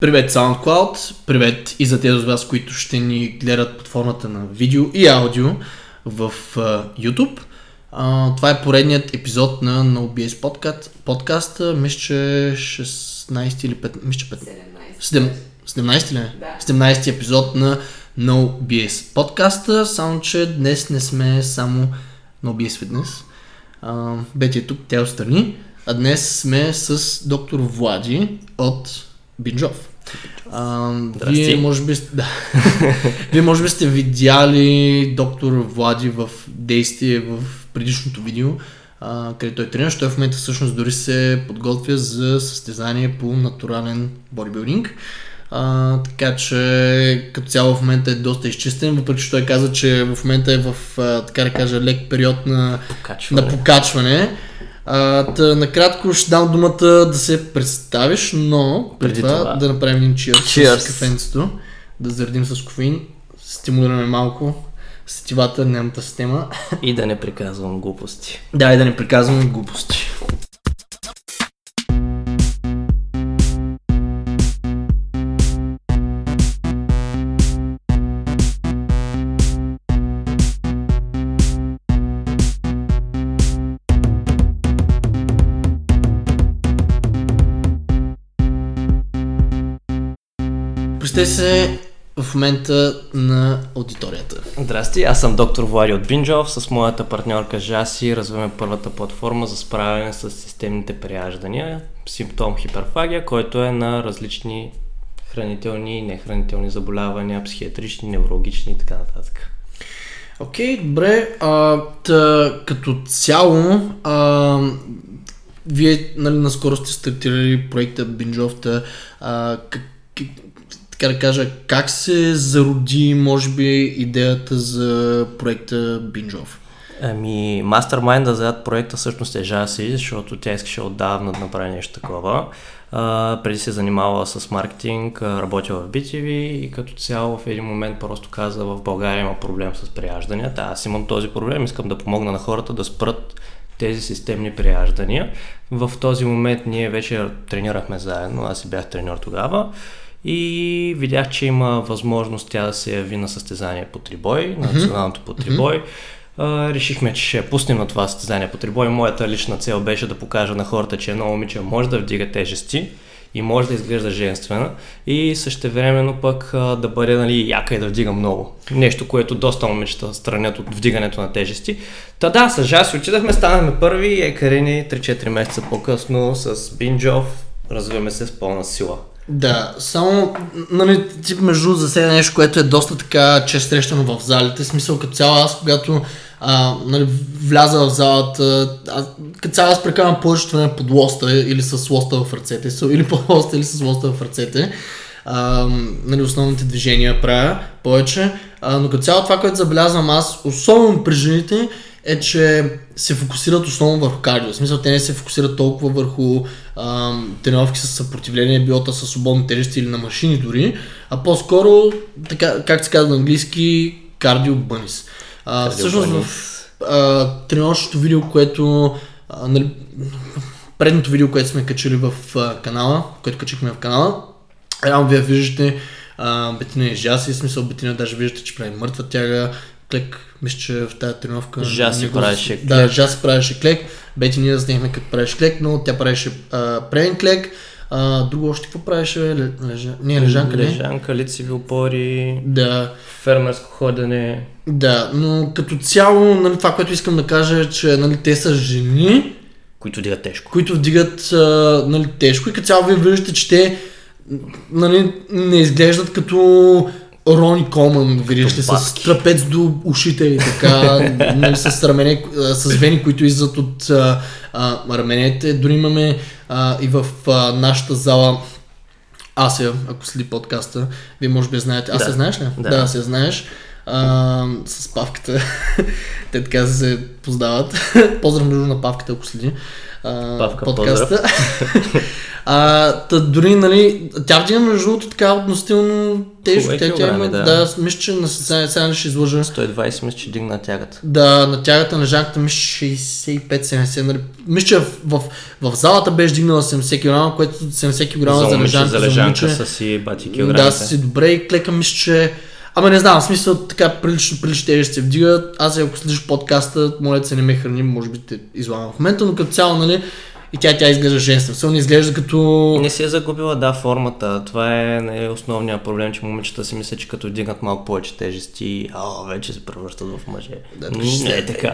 Привет SoundCloud, привет и за тези от вас, които ще ни гледат под формата на видео и аудио в uh, YouTube. Uh, това е поредният епизод на NoBS подкаст, подкаста, мисля, че 16 или 5, мисля, че 5, 17 ли? Да. 17 епизод на NoBS подкаста, само че днес не сме само NoBS Fitness. Uh, Бети е тук, тя е отстрани, а днес сме с доктор Влади от Бинджов. А, вие, може би, да. вие може би сте видяли доктор Влади в действие в предишното видео, а, където той тренира, той в момента всъщност дори се подготвя за състезание по натурален бодибилдинг. А, така че като цяло в момента е доста изчистен, въпреки че той каза, че в момента е в, а, така да кажа, лек период на покачване. На покачване. А, тъ, накратко ще дам думата да се представиш, но преди това, това да направим един cheers, с кафенцето, да заредим с кофеин, стимулираме малко сетивата, нямата система. И да не приказвам глупости. Да, и да не приказвам глупости. Момента на аудиторията. Здрасти, аз съм доктор Влади от Бинджов. С моята партньорка Жаси развиваме първата платформа за справяне с системните прияждания, симптом хиперфагия, който е на различни хранителни и нехранителни заболявания, психиатрични, неврологични и така нататък. Окей, okay, добре. А, тъ, като цяло, а, вие нали, наскоро сте стартирали проекта Бинджов, а, как, така да кажа, как се зароди, може би, идеята за проекта Бинджов? Ами, мастермайнда зад проекта всъщност е Жаси, защото тя искаше отдавна да направи нещо такова. А, преди се занимавала с маркетинг, работила в BTV и като цяло в един момент просто каза в България има проблем с прияжданията. Аз имам този проблем, искам да помогна на хората да спрат тези системни прияждания. В този момент ние вече тренирахме заедно, аз си бях треньор тогава и видях, че има възможност тя да се яви на състезание по трибой, на националното по трибой. Uh, решихме, че ще я пуснем на това състезание по трибой. Моята лична цел беше да покажа на хората, че едно момиче може да вдига тежести и може да изглежда женствена и същевременно пък а, да бъде нали, яка и да вдига много. Нещо, което доста момичета странят от вдигането на тежести. Та да, с Жаси отидахме, станахме първи и екарини 3-4 месеца по-късно с Бинджов развиваме се с пълна сила. Да, само, нали, тип между за сега нещо, което е доста така че срещано в залите. Смисъл като цяло аз, когато а, нали, вляза в залата, а, като цяло аз прекарам повечето време под лоста или с лоста в ръцете, или под лоста или с лоста в ръцете. А, нали, основните движения правя повече. А, но като цяло това, което забелязвам аз, особено при жените, е, че се фокусират основно върху кардио. В смисъл, те не се фокусират толкова върху а, тренировки с съпротивление, билота с свободни тежести или на машини дори, а по-скоро, така, как се казва на английски, кардио бънис. А, всъщност в а, тренировъчното видео, което а, нали, предното видео, което сме качили в а, канала, което качихме в канала, реално вие виждате Бетина и Жаси, смисъл Бетина даже виждате, че прави мъртва тяга, клек, мисля, че в тази тренировка... Жаси правеше клек. Да, Жаси правеше клек. Бети ние заснехме като правеше клек, но тя правеше прен клек. А, друго още какво правеше? Лежа... Не, лежанка, не? Лежанка, лицеви опори, да. фермерско ходене. Да, но като цяло, нали, това, което искам да кажа е, че нали, те са жени, които вдигат тежко. Които вдигат а, нали, тежко и като цяло вие виждате, че те нали, не изглеждат като Рони Коман, видиш ли, с трапец до ушите и така, нали, с, рамене, с вени, които излизат от а, а, раменете. Дори имаме а, и в а, нашата зала Ася, ако следи подкаста, вие може би знаете. Аз да. знаеш ли? Да, да се знаеш. А, с Павката. Те така се познават. Поздрав между на Павката, ако следи а, Павка, подкаста. а, та, дори, нали, тя вдига между другото така относително тежко. Тя, тя има, да. да, мисля, че на сега, ще излъжа. 120 мисля, че дигна тягата. Да, на тягата на жанката мисля 65-70. Нали. Мисля, че в, в, в, залата беше дигнала 70 кг, което 70 кг за, лежанка. за лежанка са си бати Да, килограмите. си добре и клека мисля, че... Ама не знам, в смисъл така прилично, прилично тежест се вдига. Аз ако следиш подкаста, моля се не ме храним, може би те излагам в момента, но като цяло, нали, и тя, тя изглежда не изглежда като... Не си е загубила, да, формата. Това е не, основният проблем, че момичета си мислят, че като дигнат малко повече тежести, а, вече се превръщат в мъже. Да, ще не се- е така.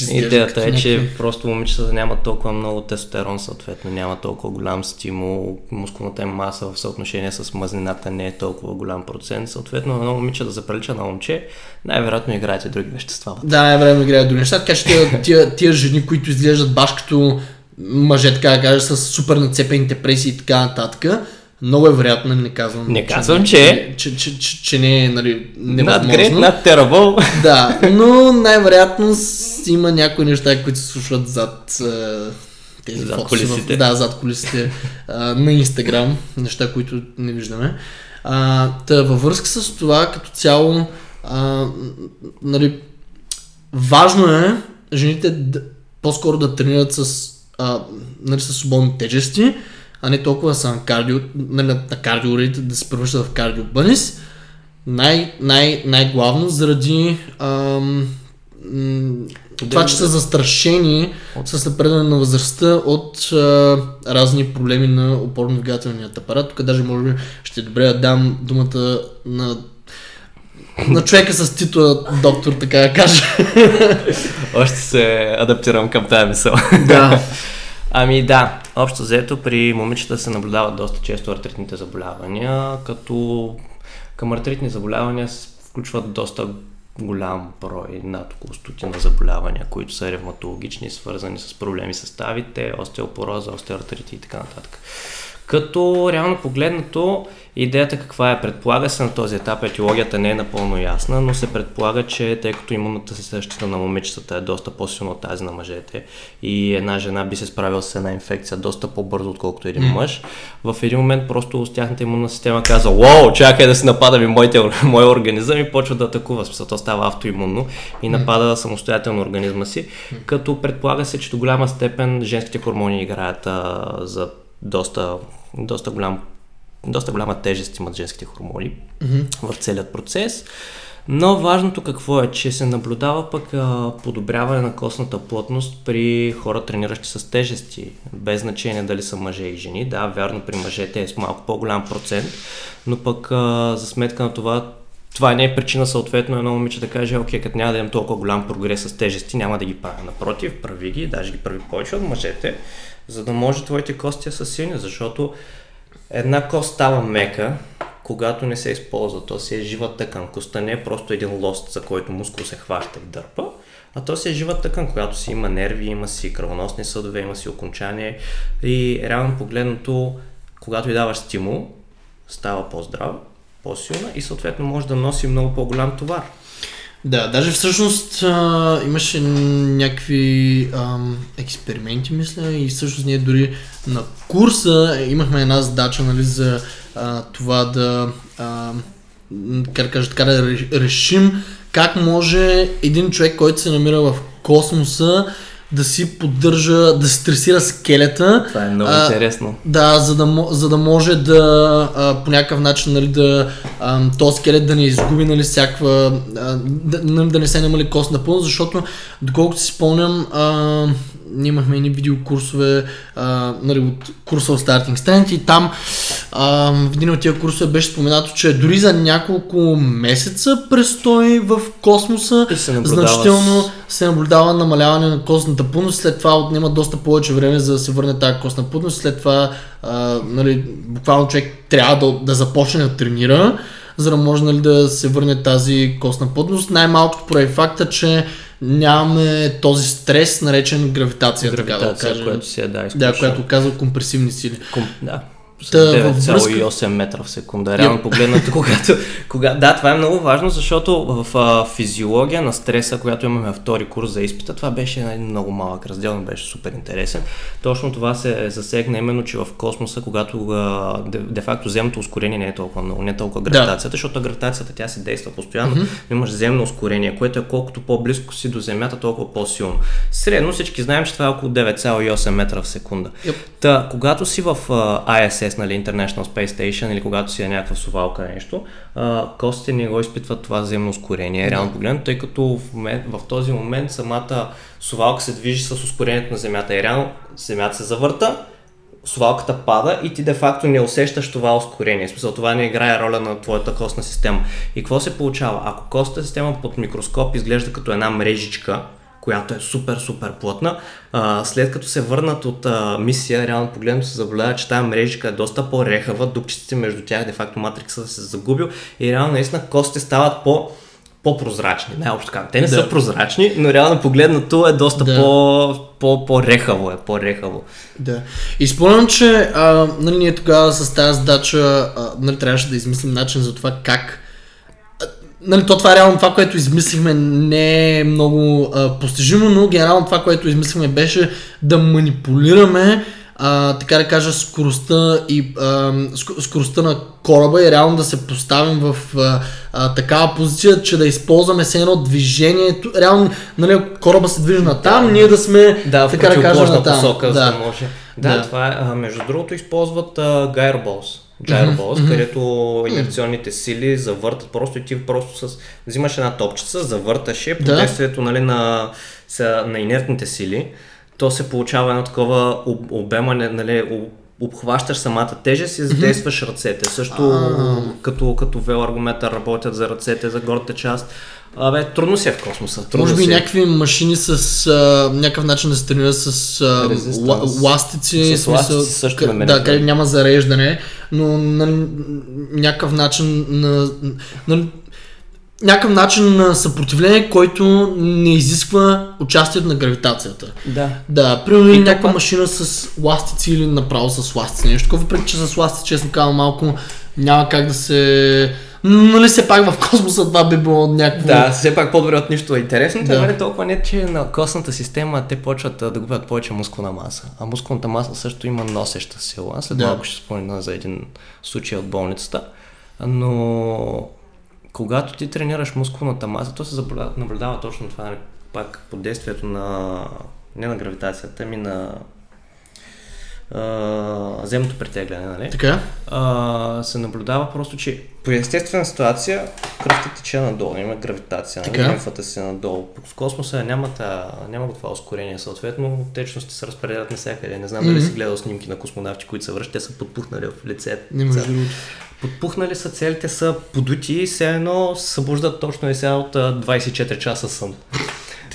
изглежда Идеята е, че някакви- просто момичетата нямат толкова много тестостерон, съответно няма толкова голям стимул, мускулната им маса в съотношение с мазнината не е толкова голям процент, съответно едно момиче да се прилича на момче, най-вероятно играете други вещества. Да, най-време играят други неща, така че тия, тия, тия жени, които изглеждат баш като мъже, така да кажа, с супер нацепените преси и така нататък, много е вероятно, не казвам. Не казвам, че- че, че, че, че не е нали, Над грет, над терабол. Да, но най-вероятно има някои неща, които се случват зад а, тези Зад фотоси в- кулисите. Да, зад колисите а, на Инстаграм, неща, които не виждаме. А, та, във връзка с това, като цяло, а, нали, важно е жените по-скоро да тренират с, а, нали, с свободни тежести, а не толкова са на кардио, нали, на кардиорите да се превръщат в кардиобънис. Най, най, най-главно заради ам, това, че са застрашени с напредване на възрастта от а, разни проблеми на опорно-двигателният апарат. Тук даже може би ще е добре да дам думата на на човека с титла доктор, така да кажа. Още се адаптирам към тази мисъл. да. Ами да, общо взето при момичета се наблюдават доста често артритните заболявания, като към артритни заболявания се включват доста голям брой, над около стотина заболявания, които са ревматологични, свързани с проблеми с ставите, остеопороза, остеоартрити и така нататък. Като реално погледнато, идеята каква е? Предполага се на този етап, етиологията не е напълно ясна, но се предполага, че тъй като имунната защита на момичетата е доста по-силна от тази на мъжете и една жена би се справила с една инфекция доста по-бързо, отколкото един мъж, в един момент просто с тяхната имунна система казва, вау, чакай да си нападам и моите, моя организъм и почва да атакува. Смисъл, то става автоимунно и напада самостоятелно организма си, като предполага се, че до голяма степен женските хормони играят а, за доста, доста, голям, доста голяма тежест имат женските хормони в целият процес. Но важното какво е, че се наблюдава пък а, подобряване на костната плътност при хора трениращи с тежести, без значение дали са мъже и жени. Да, вярно при мъжете е с малко по-голям процент, но пък а, за сметка на това това не е причина съответно едно момиче да каже, окей, като няма да имам толкова голям прогрес с тежести, няма да ги правя. Напротив, прави ги, даже ги прави повече от мъжете, за да може твоите кости са силни, защото една кост става мека, когато не се използва. То си е жива тъкан. Костта не е просто един лост, за който мускул се хваща и дърпа, а то си е жива тъкан, която си има нерви, има си кръвоносни съдове, има си окончание и реално погледнато, когато й даваш стимул, става по-здрава, по-силна и съответно може да носи много по-голям товар. Да, даже всъщност а, имаше някакви ам, експерименти, мисля, и всъщност ние дори на курса имахме една задача, нали, за а, това да, а, как да кажа, така да ре- решим как може един човек, който се намира в космоса, да си поддържа, да се стресира скелета. Това е много А, интересно. Да, за да, за да може да а, по някакъв начин нали, да а, този скелет да не изгуби нали, всякаква, а, да, нали, да не се намали кост напълно, защото доколкото си спомням, а, ние имахме едни видеокурсове а, нали, от курса от Starting Stand и там а, в един от тия курсове беше споменато, че дори за няколко месеца престой в космоса се наблюдава значително се наблюдава намаляване на костната плътност, след това отнема доста повече време за да се върне тази костна плътност, след това а, нали, буквално човек трябва да, да започне да тренира, за да може нали, да се върне тази костна плътност. Най-малкото поради факта, че нямаме този стрес, наречен гравитация, така да Гравитация, кажем. която си е да, Да, която казва компресивни сили. Ком... Да. С Та, във връзка- 9,8 метра в секунда. Реално погледнато, когато, кога... Да, това е много важно, защото в а, физиология на стреса, която имаме във втори курс за изпита, това беше един много малък раздел, но беше супер интересен. Точно това се засегна именно, че в космоса, когато а, де, де-факто земното ускорение не е толкова много, не е толкова Да. гравитацията, защото гравитацията тя се действа постоянно, но имаш земно ускорение, което е колкото по-близко си до Земята, толкова по-силно. Средно всички знаем, че това е около 9,8 метра в секунда. Yep. Та, когато си в а, ISS, нали, International Space Station, или когато си е някаква сувалка нещо, а, костите не го изпитват това земно ускорение, реално погледно, тъй като в, момент, в този момент самата сувалка се движи с ускорението на Земята и реално Земята се завърта, сувалката пада и ти де-факто не усещаш това ускорение. В смисъл, това не играе роля на твоята костна система. И какво се получава? Ако костната система под микроскоп изглежда като една мрежичка, която е супер, супер плътна, а, след като се върнат от а, мисия, реално погледно се заболява, че тази мрежичка е доста по-рехава, дупчиците между тях, де-факто матрикса се загубил и реално наистина костите стават по по-прозрачни, най-общо така. Те не Да. са прозрачни, но реално погледнато е доста Да. по, по, по-рехаво е, по-рехаво. Да. И спомням, че а, нали, ние тогава с тази задача а, нали, трябваше да измислим начин за това как Нали, то това е реално това, което измислихме не е много а, постижимо, но генерално това, което измислихме беше да манипулираме а, така да кажа скоростта и а, ск- скоростта на кораба и реално да се поставим в а, а, такава позиция, че да използваме все едно движението. Реално, нали, кораба се движи на там, ние да сме Да, в така да кажа на там. посока, за да. да може. Да, Да. това е. Между другото, използват а, gyroballs. Gyroballs, където инерционните сили завъртат просто и ти просто с... Взимаш една топчица, завърташ я, под Да. действието нали, на, на инертните сили, то се получава едно такова об- обемане, нали, об- обхващаш самата тежест и задействаш ръцете. Също като, като велоаргометър работят за ръцете, за горната част. Абе, трудно си е в космоса. Трудно Може би си е. някакви машини с а, някакъв начин да се тренират с а, ла, ластици. С смисъл, ластици също къ- Да, къде няма зареждане, но на някакъв начин на, на някакъв начин на съпротивление, който не изисква участието на гравитацията. Да. Да, примерно И някаква пак- машина с ластици или направо с ластици, нещо такова, въпреки че с ластици, честно казвам, малко няма как да се... Нали все пак в космоса това би било някакво... Да, все пак по-добре от нищо. Интересното Да. е нали, толкова не, че на костната система те почват да губят повече мускулна маса. А мускулната маса също има носеща сила. След Да. малко ще спомена за един случай от болницата. Но когато ти тренираш мускулната маса, то се наблюдава, наблюдава точно това, нали, пак под действието на не на гравитацията, ами на а, земното притегляне, нали? Така? а, се наблюдава просто, че при естествена ситуация кръвта тече надолу, има гравитация, нали? Лимфата си е надолу. В космоса няма, та, няма го това ускорение, съответно течности се разпределят навсякъде. Не знам дали си гледал снимки на космонавти, които са връщат, те са подпухнали в лицето. Не. Подпухнали са целите са подути и все едно се събуждат точно и сега от а, 24 часа сън.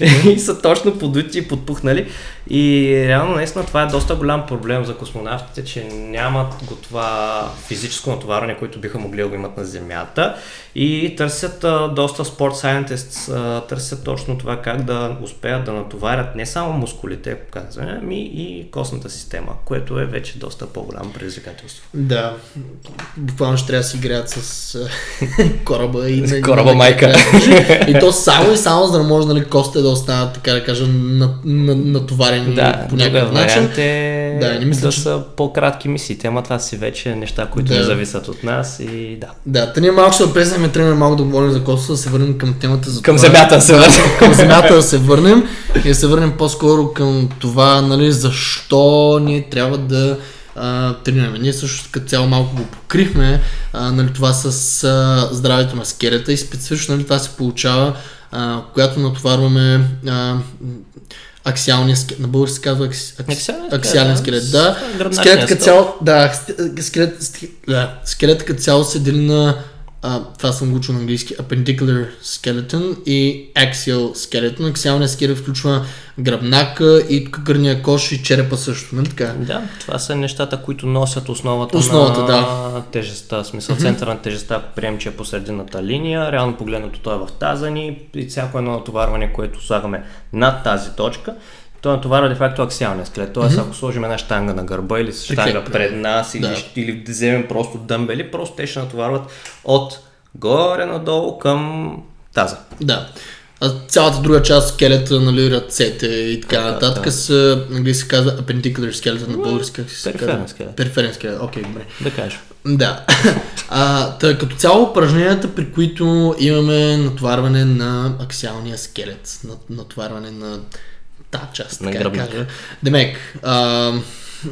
и са точно подути и подпухнали. И реално наистина това е доста голям проблем за космонавтите, че нямат го това физическо натоварване, което биха могли да го имат на Земята. И търсят а, доста спорт а, търсят точно това как да успеят да натоварят не само мускулите, казваме, ами и костната система, което е вече доста по-голямо предизвикателство. Да, буквално ще трябва да си играят с кораба и... С кораба майка. и то само и само, за да може нали, костите да останат, така да кажа, на, на, натоварени Да, по някакъв начин. е Да, не мисля, да че- са по-кратки мисиите, ама това си вече неща, които Да. не зависят от нас и да. Да, та ние малко ще преснем, тръгнем малко да говорим за космоса, да се върнем към темата за Към това. земята се върне. към земята да се върнем и да се върнем по-скоро към това, нали, защо ние трябва да а, тренираме. Ние също като цяло малко го покрихме, а, нали, това с а, здравето на скелета и специфично нали, това се получава, а, когато натоварваме а, аксиалния скелет, на български се казва акси, акси, Аксиален скелет, да. скелет, като цяло, да, скелет, да, скелет като цяло се дели на а, това съм го учил на английски, appendicular skeleton и axial skeleton. Аксиалният скелет включва гръбнака и гърния кош и черепа също, нали така? Да, това са нещата, които носят основата, Основата, на да. тежестта. Смисъл, център на тежестта, ако приемем, че е по средината линия, реално погледнато той е в таза ни и всяко едно натоварване, което слагаме над тази точка, той натоварва де факто аксиалния скелет. Тоест, ако сложим една штанга на гърба или штанга пред нас или, Да. или вземем просто дъмбели, просто те ще натоварват от горе надолу към таза. Да. А цялата друга част, скелета, нали, ръцете и така Така, нататък да. са, на английски се казва appendicular скелета на български, периферен скелет. Периферен скелет, окей, добре. Да кажеш. Да. А, тъй, като цяло упражненията, при които имаме натоварване на аксиалния скелет, на- натоварване на тази част, На да гръбника. Демек, а,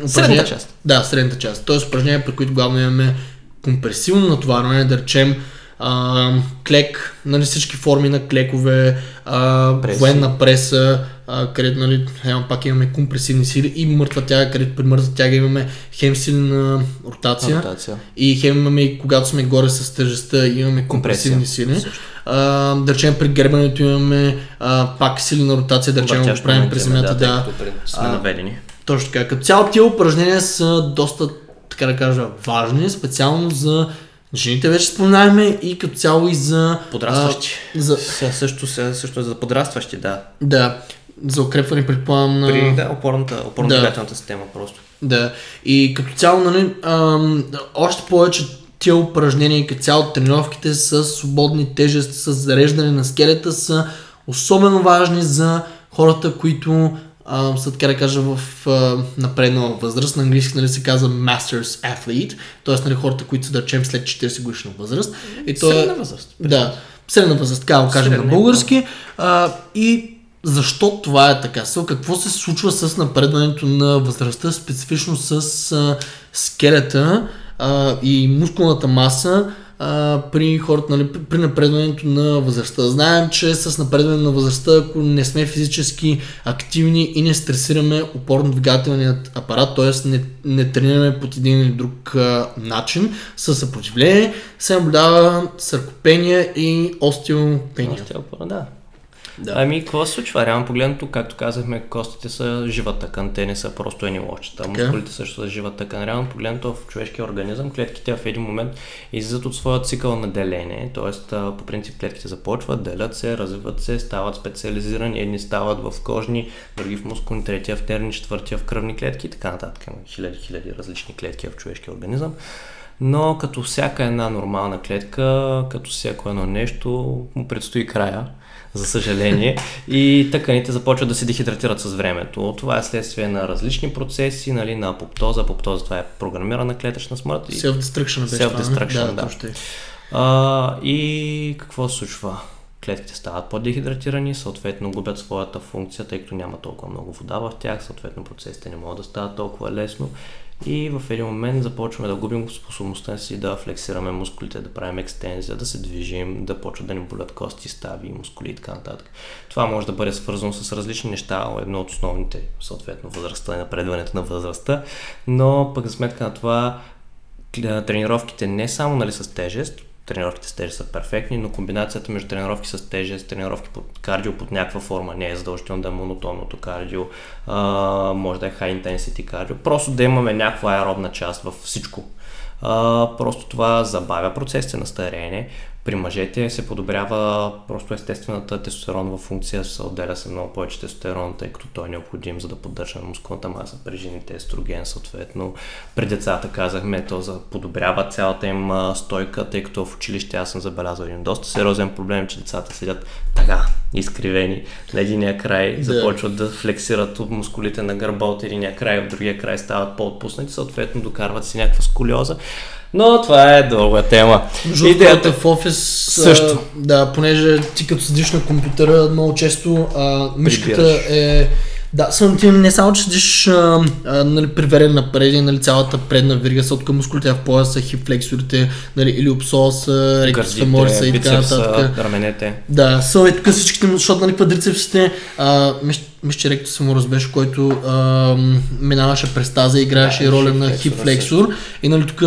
упражнения- част. Да, средната част. Тоест упражнения, при които главно имаме компресивно натоварване, да речем а, клек, нали, всички форми на клекове, а, Преси. военна преса, а, където нали, ема, пак имаме компресивни сили и мъртва тяга, където при мъртва тяга имаме хем силна ротация, Ротация. и хем имаме, и когато сме горе с тежестта, имаме компресивни Компресия. сили. Също. А, да речем при гребането имаме а, пак силна ротация, да речем го правим през земята. да, Да, сме наведени. точно така. Като цяло тия упражнения са доста, така да кажа, важни, специално за жените вече споменахме и като цяло и за... Подрастващи. А, за, Сега също, сега също за подрастващи, да. да, за укрепване предполагам на... При да, опорната, опорно Да. система просто. Да, и като цяло, нали, ам, още повече тия упражнения и като цяло тренировките с свободни тежести, с зареждане на скелета са особено важни за хората, които а, са така да кажа в а, напреднала възраст. На английски нали, се казва Masters Athlete, т.е. Нали, хората, които са да речем след 40 годишна възраст. И то е- Средна възраст. Да, средна възраст, така го кажем на Средна, български. А, и защо това е така? Со, какво се случва с напредването на възрастта, специфично с а, скелета а, и мускулната маса а, при хората, нали, при- напредването на възрастта. Знаем, че с напредване на възрастта, ако не сме физически активни и не стресираме опорно-двигателният апарат, т.е. Не, не тренираме под един или друг а, начин, със съпротивление, се наблюдава съркопения и остеопения. Остеопора, да. Да. Ами, какво се случва? Реално погледнато, както казахме, костите са жива тъкан, те не са просто едни лошчета. Така. Мускулите също са жива тъкан. Реално погледнато в човешкия организъм, клетките в един момент излизат от своя цикъл на деление, т.е. по принцип клетките започват, делят се, развиват се, стават специализирани, едни стават в кожни, други в мускулни, третия в нервни, четвъртия в кръвни клетки и така нататък. Хиляди, хиляди различни клетки в човешкия организъм. Но като всяка една нормална клетка, като всяко едно нещо, му предстои края, за съжаление, и тъканите започват да се дехидратират с времето. Това е следствие на различни процеси, нали, на апоптоза. Апоптоза това е програмирана клетъчна смърт. И, Self-destruction? Self-destruction, да. точно е. а, и какво се случва? Клетките стават по-дехидратирани, съответно губят своята функция, тъй като няма толкова много вода в тях, съответно процесите не могат да стават толкова лесно и в един момент започваме да губим способността си да флексираме мускулите, да правим екстензия, да се движим, да почват да ни болят кости, стави, мускули и така нататък. Това може да бъде свързано с различни неща, едно от основните, съответно, възрастта и напредването на възрастта, но пък за сметка на това тренировките не само нали, с тежест, тренировките с тежест са перфектни, но комбинацията между тренировки с тежест, тренировки под кардио под някаква форма, не е задължително да е монотонното кардио, а, може да е high intensity кардио, просто да имаме някаква аеробна част във всичко. А, просто това забавя процесите на стареене. При мъжете се подобрява просто естествената тестостеронова функция, се отделя се много повече тестостерон, тъй като той е необходим за да поддържаме мускулната маса. При жените естроген съответно. При децата казахме, то за подобрява цялата им стойка, тъй като в училище аз съм забелязал един доста сериозен проблем, че децата седят така, изкривени на единия край, Да. започват да флексират от мускулите на гърба от единия край, от другия край стават по-отпуснати, съответно докарват си някаква сколиоза. Но това е дълга тема. Между другото, в офис Също. А, да, понеже ти като седиш на компютъра, много често а, мишката Прибираш. е... Да, само ти не само, че седиш а, а, нали, приверен напред, и, нали, цялата предна вирига са от към мускулите в пояса, хипфлексорите, нали, или обсоса, ректус фемориса и така нататък. раменете. Да, са е тук всичките, защото нали квадрицепсите, а, мисля, мисля, че ректус феморис беше, който а, минаваше през тази, играеше Да, и роля на хип флексор. И нали тук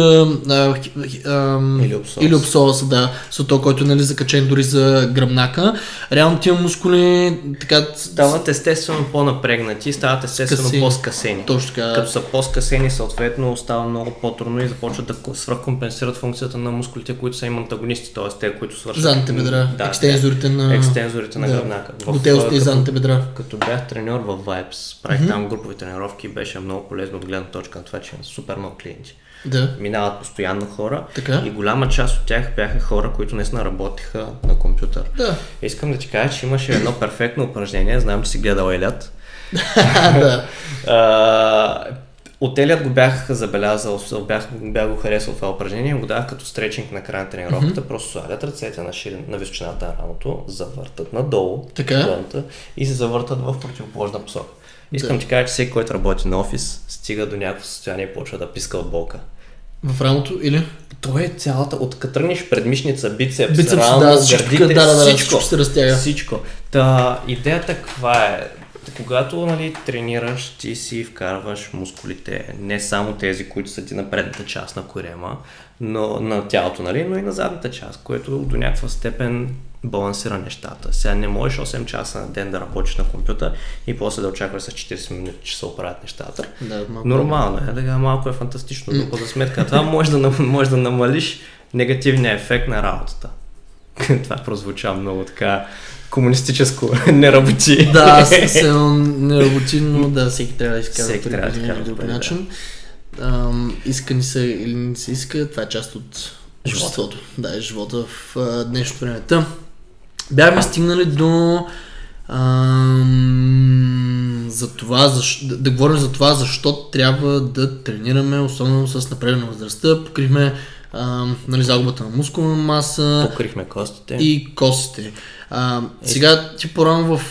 Или обсоса, да, са то, който нали закачен дори за гръбнака. Реално тия мускули така Стават естествено по-напрегнати, стават естествено Скъсени. по-скъсени. точно така. Като са по-скъсени, съответно става много по-трудно и започват да свръхкомпенсират функцията на мускулите, които са им антагонисти, т.е. те, които свършат. Задните бедра, Да, екстензорите на... екстензорите на да, гръбнака. В, Глутеусите и задните бедра. Като бях бях треньор в Vibes, правих mm-hmm. там групови тренировки, беше много полезно от гледна точка на това, че имам супер много клиенти. Да. Минават постоянно хора Така. и голяма част от тях бяха хора, които наистина работиха на компютър. Да. Искам да ти кажа, че имаше едно перфектно упражнение, знам, че си гледал Елят. да. А, от Елият го бях забелязал, бях, бях го харесал това упражнение го давах като стречинг на края на тренировката. Mm-hmm. Просто слагат ръцете на, ширин, на височината на рамото, завъртат надолу Така. клонта и се завъртат в противоположна посока. Искам Да. ти кажа, че всеки, който работи на офис, стига до някакво състояние и почва да писка от болка. В рамото или? То е цялата, от като тръгнеш предмишница, бицепс, Бицепс, рамо, да, всичко, гърдите, да, да, да, всичко, всичко се разтяга. Всичко. Та, идеята каква е? Когато нали, тренираш, ти си вкарваш мускулите, не само тези, които са ти на предната част на корема, но на тялото, нали, но и на задната част, което до някаква степен балансира нещата. Сега не можеш 8 часа на ден да работиш на компютър и после да очакваш с 40 минути, че се оправят нещата. Да, малко. Нормално е, така малко е фантастично, но за сметка това може да, може да намалиш негативния ефект на работата. това прозвуча много така комунистическо, не работи. Да, се не работи, но да, всеки трябва да изказва Всеки трябва да по един изказва друг пари, да. начин. Ам, иска ни се или не се иска, това е част от обществото. Да, е живота в а, днешното време. Та, бяхме стигнали до ам, за това, защ, да, да говорим за това, защо трябва да тренираме, особено с напредна възрастта. Покрихме ам, нали, загубата на мускулна маса, Покрихме костите. и костите. А, сега ти по-рано в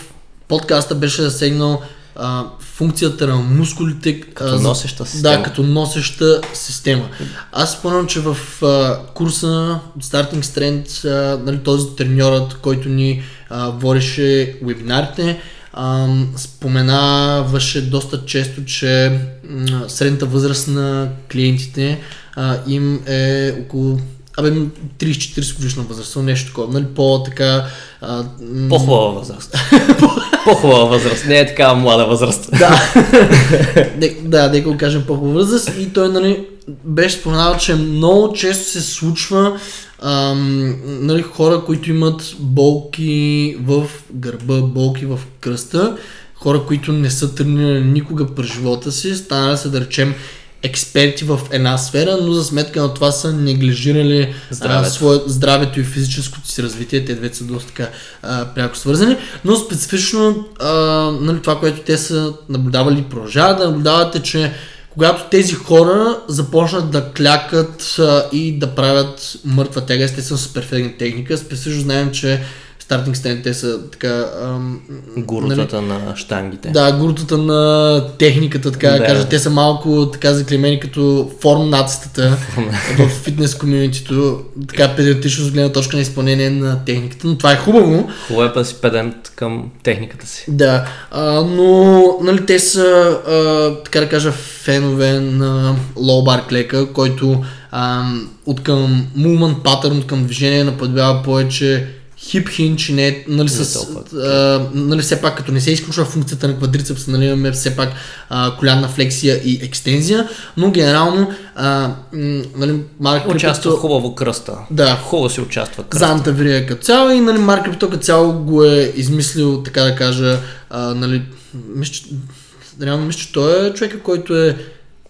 подкаста беше засегнал а, функцията на мускулите Като а, носеща система. Да, като носеща система. Аз спомням, че в а, курса от Starting Strength, а, нали, този треньорът, който ни а, водеше вебинарите, а, споменаваше доста често, че средната възраст на клиентите а, им е около Абе, 30-40 годишна възраст, нещо такова, нали, по-така... а, м, По-хубава възраст. По-хубава възраст, не е такава млада възраст. Да, Не- да, нека го кажем по-хубава възраст. И той, нали, беше споменал, че много често се случва ам, нали, хора, които имат болки в гърба, болки в кръста, хора, които не са тренирали никога през живота си, станали са, да речем, експерти в една сфера, но за сметка на това са неглижирали а, Здравето. свое, здравето и физическото си развитие. Те двете са доста така а, пряко свързани. Но специфично а, нали, това, което те са наблюдавали и продължават да наблюдават е, че когато тези хора започнат да клякат а, и да правят мъртва тяга, естествено с перфектна техника, специфично знаем, че стартинг стен те са така... Ам, Гурутата на штангите. да, гуртата на техниката, така да, Да. кажа. Те са малко така заклемени като форм нацията в фитнес комьюнитито, така педантично с гледна точка на изпълнение на техниката, но това е хубаво. Хубаво е да си педент към техниката си. Да, а, но нали, те са, а, така да кажа, фенове на low bar клека, който а, от към movement pattern, от към движение наподобява повече хип хинч не е, нали, с, толкова. а, нали, все пак като не се изключва функцията на квадрицепса, нали, имаме все пак а, колянна флексия и екстензия, но генерално а, нали, Марк Участва Крипто- хубаво кръста. Да. Хубаво си участва кръста. за антаврия като цяло и нали, Марк Крипто като цяло го е измислил, така да кажа, а, нали, мисля, че- реално мисля, че той е човека, който е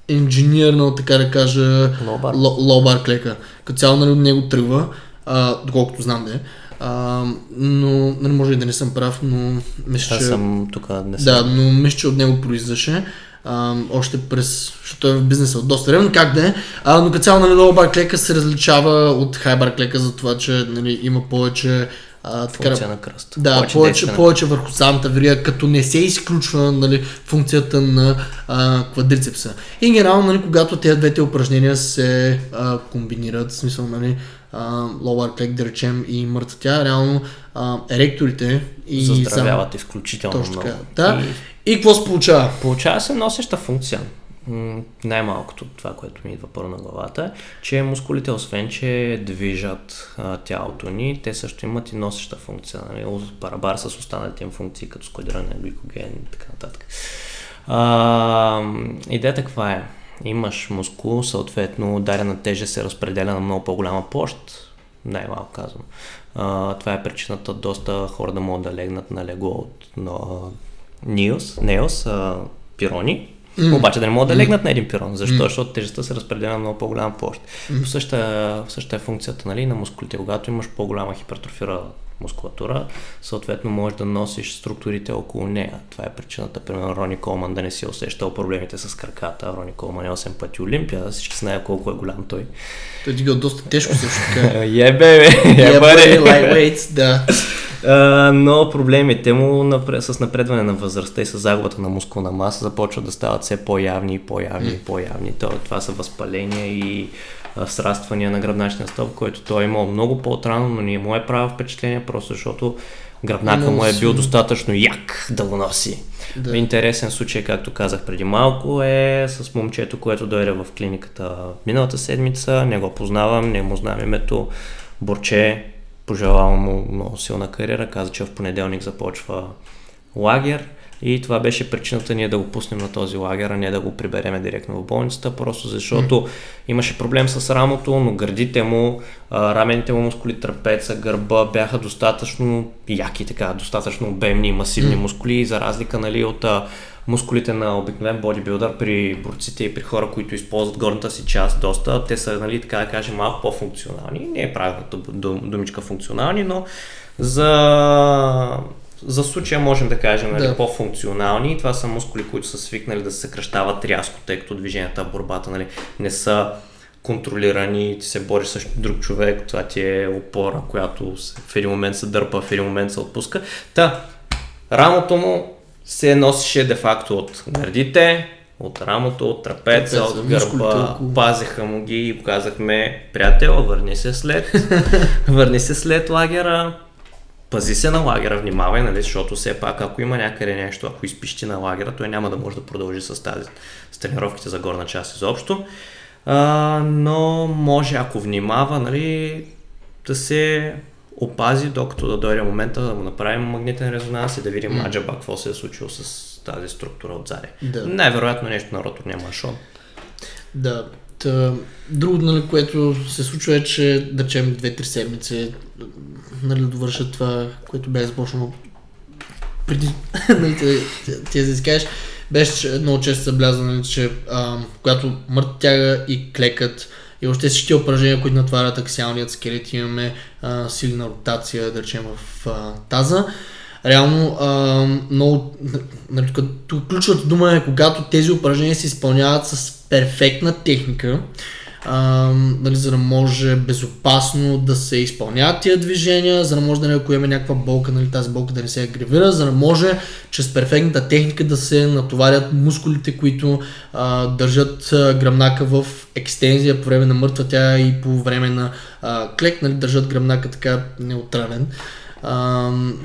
инженернал, така да кажа, Low bar. ло- low bar клека. Като цяло нали, от него тръгва, а, доколкото знам да е. А, но, нали, може и да не съм прав, но мисля, че... съм тук не съм. Да, но мисля, че от него произлизаше. А, още през, защото е в бизнеса от доста време, как да е. А, но като цяло, нали, low bar клека се различава от high bar клека за това, че нали, има повече а, така, Функция на кръст. да, повече, повече, на- повече върху самата врия, като не се изключва нали, функцията на а, квадрицепса. И генерално, нали, когато тези двете упражнения се а, комбинират, в смисъл, нали, lower cleg, да речем, и мъртва тя, реално а, еректорите и Заздравяват изключително Точно много. Да. И И какво се получава? Получава се носеща функция. М, Най-малкото това, което ми идва първо на главата, че мускулите, освен че движат а, тялото ни, те също имат и носеща функция. Нали? Парабар с останалите им функции, като складиране гликоген и така нататък. А, идеята каква е? Имаш мускул, съответно дадена тежест се разпределя на много по-голяма площ, най-малко казвам. А, това е причината доста хора да могат да легнат на легло от, на, НИОС, НЕОС, а, пирони, Mm. Обаче да не могат да легнат на един пирон. Защо? Mm. Защото тежестта се разпределя на много по-голяма площ. Mm. По същата, същата е функцията нали, на мускулите. Когато имаш по-голяма хипертрофира мускулатура, съответно можеш да носиш структурите около нея. Това е причината, примерно, Рони Колман да не си е усещал проблемите с краката. Рони Колман е 8 пъти Олимпия, всички знаят колко е голям той. Той дига доста тежко също така. Ебе, бе, ебе, lightweight, да. Uh, но проблемите му напред, с напредване на възрастта и с загубата на мускулна маса започват да стават все по-явни и по-явни и по-явни. Това, това са възпаления и сраствания на гръбначния стълб, който той е имал много по-отрано, но не му е правил впечатление, просто защото гръбнака му е бил достатъчно як да го носи. Да. Интересен случай, както казах преди малко, е с момчето, което дойде в клиниката миналата седмица. Не го познавам, не му знам името. Борче, пожелавам му много силна кариера. Каза, че в понеделник започва лагер. И това беше причината ние да го пуснем на този лагер, а не да го прибереме директно в болницата, просто защото mm. имаше проблем с рамото, но гърдите му, рамените му мускули, трапеца, гърба бяха достатъчно яки, така, достатъчно обемни и масивни mm. мускули, за разлика нали, от мускулите на обикновен бодибилдър при борците и при хора, които използват горната си част доста, те са, нали, така да кажем, малко по-функционални. Не е правилната думичка функционални, но за за случая можем да кажем нали, да. по-функционални. Това са мускули, които са свикнали да се съкръщават рязко, тъй като движенията, борбата нали, не са контролирани, ти се бориш с друг човек, това ти е опора, която в един момент се дърпа, в един момент се отпуска. Та, рамото му се носеше де-факто от гърдите, от рамото, от трапеца, от гърба, пазеха му ги и казахме, приятел, върни се след, върни се след лагера, пази се на лагера, внимавай, нали, защото все пак ако има някъде нещо, ако изпищи на лагера, той няма да може да продължи с тази, с тренировките за горна част изобщо. А, но може, ако внимава, нали, да се опази, докато да дойде момента да му направим магнитен резонанс и да видим mm. аджаба какво се е случило с тази структура отзади. Да. Най-вероятно нещо на ротор няма шон. Да, Та, друго, нали, което се случва е, че да речем 2-3 седмици нали, довършат това, което бе започнало преди нали, ти да изкажеш, беше много често забелязано, нали, че а, когато мърт тяга и клекат и още всички упражнения, които натварят аксиалният скелет, имаме а, силна ротация, да речем, в а, таза. Реално, а, много, нали, тук ключовата дума е когато тези упражнения се изпълняват с перфектна техника, нали, за да може безопасно да се изпълняват тия движения, за да може да не ако имаме някаква болка, нали, тази болка да не се агревира, за да може чрез перфектната техника да се натоварят мускулите, които а, държат а, гръбнака в екстензия по време на мъртва тя и по време на а, клек, нали, държат гръбнака така неутрален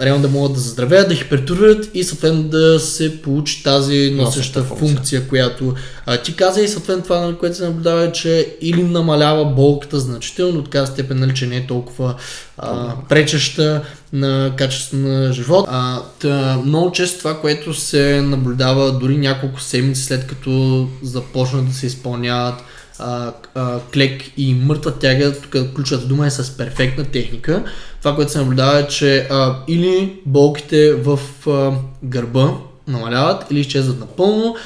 реално да могат да заздравеят, да хипертурират и съответно да се получи тази носеща функция, функция която а, ти каза и съответно това, нали, което се наблюдава е, че или намалява болката значително, от така степен, нали, че не е толкова а, пречеща на качество на живот. А, тъ, много често това, което се наблюдава дори няколко седмици след като започнат да се изпълняват а, а, клек и мъртва тяга, тук ключовата дума е с перфектна техника. Това, което се наблюдава е, че а, или болките в а, гърба намаляват или изчезват напълно.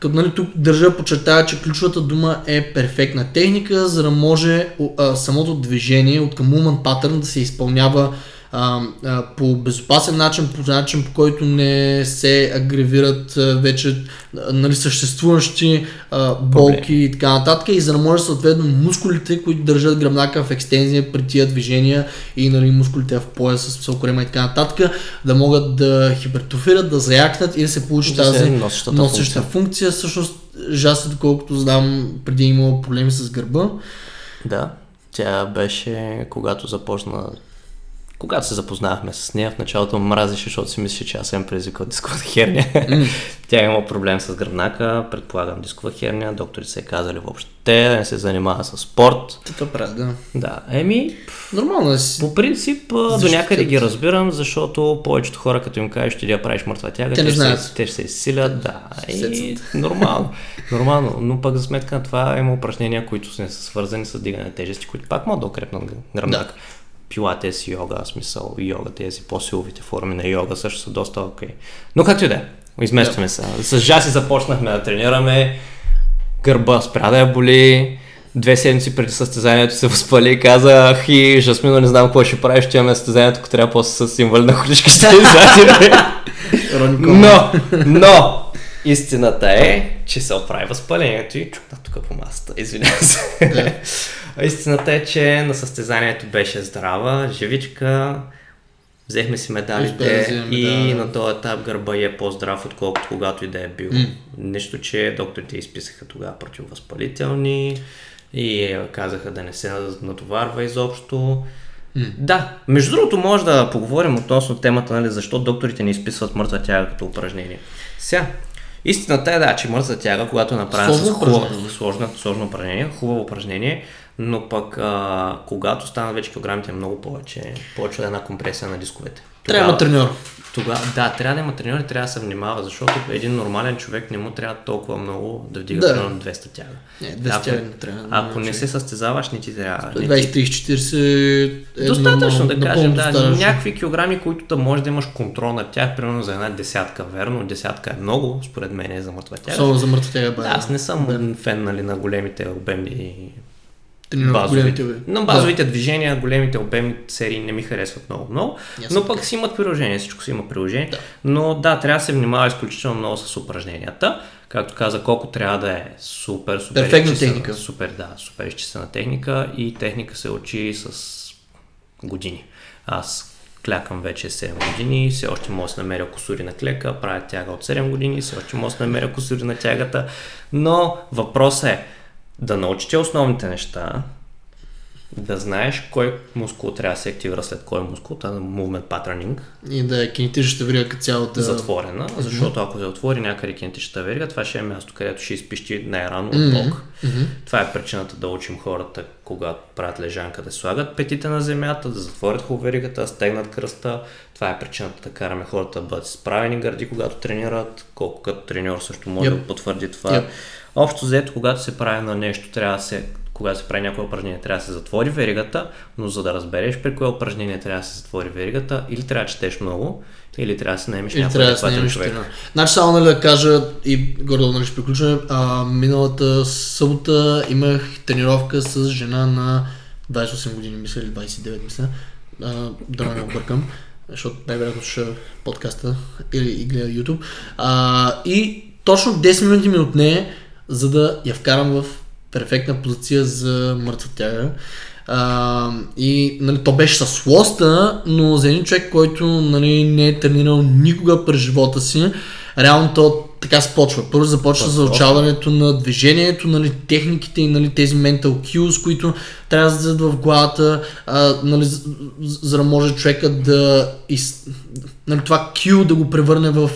Като нали, тук държа подчертая, че ключовата дума е перфектна техника, за да може а, самото движение от към movement pattern да се изпълнява а, а, по безопасен начин, по начин по който не се агревират а, вече нали, съществуващи а, болки и така нататък и за да може съответно мускулите, които държат гръбнака в екстензия при тия движения и нали, мускулите в пояса с високорема и така нататък, да могат да хипертрофират, да заякнат и да се получи да тази носеща функция. функция. Всъщност, жаста, доколкото знам, преди е имало проблеми с гърба. Да, тя беше, когато започна когато се запознахме с нея, в началото мразеше, защото си мислеше, че аз съм предизвикал дискова херния. Mm. Тя има проблем с гръбнака, предполагам дискова херния, докторите са казали въобще не се занимава с спорт. Това прави, да. Да, еми... Нормално е си. По принцип, Защо до някъде ги разбирам, защото повечето хора, като им кажеш, че да правиш мъртва тяга, те, те, се, те ще се изсилят, да, и нормално. Нормално, но пък за сметка на това има упражнения, които не са свързани с дигане тежести, които пак могат да укрепнат гръбнака. Да пилатес йога, смисъл йога, тези по-силовите форми на йога също са доста окей. Okay. Но както и да е, Изместваме се. С Жаси започнахме да тренираме, гърба спря да я боли, две седмици преди състезанието се възпали и каза, хи, Жасмино, не знам какво ще правиш, ще имаме състезанието, ако трябва после с инвалидна ходичка ще Но, но, истината е, че се оправи възпалението и чукна тук по масата, извинявам се. Истината е, че на състезанието беше здрава, живичка, Взехме си медалите да и да. на този етап гърба е по-здрав, отколкото когато и да е бил. Mm. Нищо, че докторите изписаха тогава противовъзпалителни и казаха да не се натоварва изобщо. Mm. Да, между другото може да поговорим относно темата, нали, защо докторите не изписват мъртва тяга като упражнение. Сега, истината е да, че мъртва тяга, когато е направена с хубаво, сложно, сложно упражнение, хубаво упражнение, но пък а, когато станат вече килограмите много повече, повече една компресия на дисковете. Тогава, трябва треньор. Тогава, да, трябва да има треньор и трябва да се внимава, защото един нормален човек не му трябва толкова много да вдига да. примерно 200 тяга. Не, 200 тяга не трябва. Ако не се състезаваш, не ти трябва. 20-30-40 е Достатъчно да кажем, да, някакви килограми, които да може да имаш контрол над тях, примерно за една десятка, верно, десятка е много, според мен е за мъртва тяга. Само за мъртва тяга, да, аз не съм да. фен нали, на големите обемни базовите, но базовите да. движения, големите обемни серии не ми харесват много много, но пък си имат приложение, всичко си има приложение. Да. Но да, трябва да се внимава изключително много с упражненията. Както каза, колко трябва да е супер, супер Перфектна техника. Супер, да, супер изчислена техника и техника се учи с години. Аз клякам вече 7 години, все още мога да се намеря косури на клека, правя тяга от 7 години, все още мога да се намеря косури на тягата, но въпросът е, да научите основните неща, да знаеш кой мускул трябва да се активира след кой мускул, това е movement patterning. И да е кинетичната верига като цяло да... Затворена, защото ако се отвори някъде кинетичната верига, това ще е място, където ще изпищи най-рано от бок. Mm-hmm. Това е причината да учим хората, когато правят лежанка, да слагат петите на земята, да затворят хубаво веригата, да стегнат кръста. Това е причината да караме хората да бъдат изправени гърди, когато тренират, колко като треньор също може yep. да потвърди това. Yep Общо взето, когато се прави на нещо, трябва да се, когато се прави някое упражнение, трябва да се затвори веригата, но за да разбереш при кое упражнение трябва да се затвори веригата, или трябва да четеш много, или трябва да се наемеш или някой адекватен човек. Да. Значи само нали да кажа и горе нали ще приключваме, а, миналата събота имах тренировка с жена на 28 години, мисля, или 29, мисля. А, да не объркам, защото най-вероятно ще подкаста или и гледа YouTube. А, и точно 10 минути ми отне за да я вкарам в перфектна позиция за мъртва тяга. А, и нали, то беше с лоста, но за един човек, който нали, не е тренирал никога през живота си, реално то така се почва. Първо започва заучаването на движението, нали, техниките и нали, тези mental cues, които трябва да зададат в главата, а, нали, за, за да може човека да из, нали, това Q да го превърне в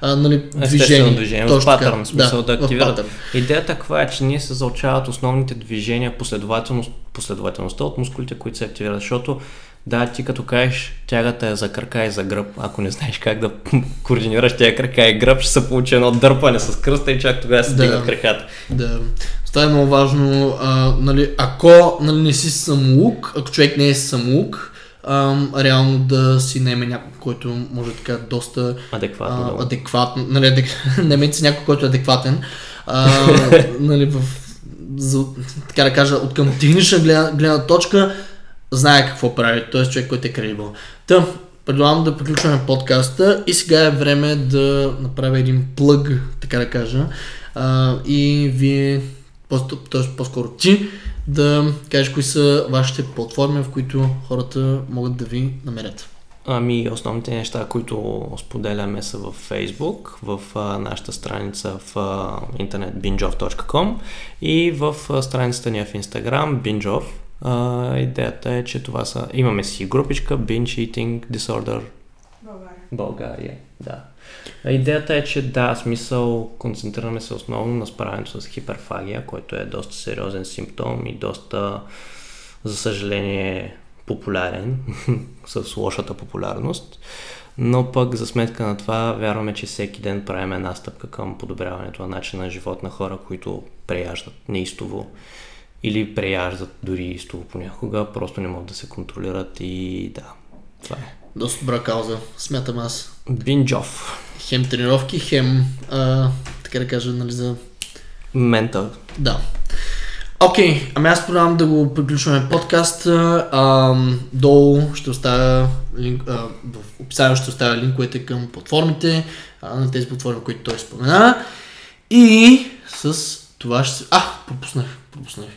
а, нали, движение. движение, Точно в патърн, смисъл да, да активира. Идеята каква е, че ние се заучават основните движения, последователност, последователността от мускулите, които се активират, защото да, ти като кажеш тягата е за крака и за гръб, ако не знаеш как да координираш тя крака и гръб, ще се получи едно дърпане с кръста и чак тогава се да, стигнат краката. Да. Това е много важно. А, нали, ако нали, не си самоук, ако човек не е самоук, а, реално да си наеме някой, който може така доста адекватно. А, адекватно нали, адек... си някой, който е адекватен. А, нали, в, за, така да кажа, от към технична гледна, гледна точка, знае какво прави, т.е. човек, който е кредибъл. Та, предлагам да приключваме подкаста и сега е време да направя един плъг, така да кажа. А, и вие, т.е. по-скоро ти, да кажеш кои са вашите платформи, в които хората могат да ви намерят. Ами, основните неща, които споделяме са в Facebook, в а, нашата страница в а, интернет bingeoff.com и в а, страницата ни в Instagram bingeoff. А, идеята е, че това са... Имаме си групичка Binge Eating Disorder България. България, да. Идеята е, че да, смисъл, концентрираме се основно на справянето с хиперфагия, който е доста сериозен симптом и доста, за съжаление, популярен, с лошата популярност. Но пък за сметка на това вярваме, че всеки ден правим една стъпка към подобряването на начина на живот на хора, които преяждат неистово или преяждат дори истово понякога, просто не могат да се контролират и да, това е. Доста добра кауза, смятам аз. Бинджов. хем тренировки, хем, а, така да кажа, нали, за... Ментал. Да. Окей, okay, ами аз предлагам да го приключваме подкаста. А, долу ще оставя линк, а, в описанието ще оставя линковете към платформите, а, на тези платформи, които той спомена. И с това ще се... А, пропуснах, пропуснах.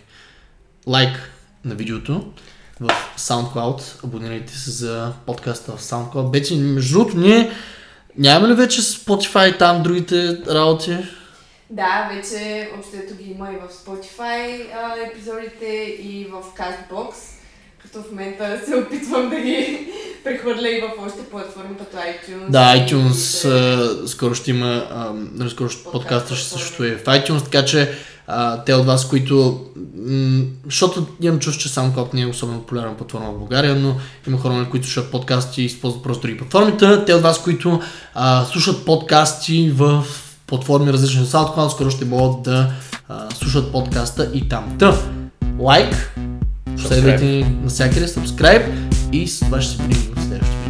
Лайк на видеото в SoundCloud. Абонирайте се за подкаста в SoundCloud. Вече, между другото, ние нямаме ли вече Spotify и там другите работи? Да, вече общото ги има и в Spotify а, епизодите и в CastBox, като в момента се опитвам да ги прехвърля и в още платформи, като iTunes. Да, iTunes а, скоро ще има, а, скоро ще, подкаста ще също е в iTunes, така че а, те от вас, които, м- защото имам чувство, че SoundCloud не е особено популярна платформа в България, но има хора, нали, които слушат подкасти и използват просто други платформите. Те от вас, които а, слушат подкасти в платформи различни от SoundCloud, скоро ще могат да а, слушат подкаста и там. Та, лайк, последвайте ни навсякъде, subscribe и с това ще се видим в следващия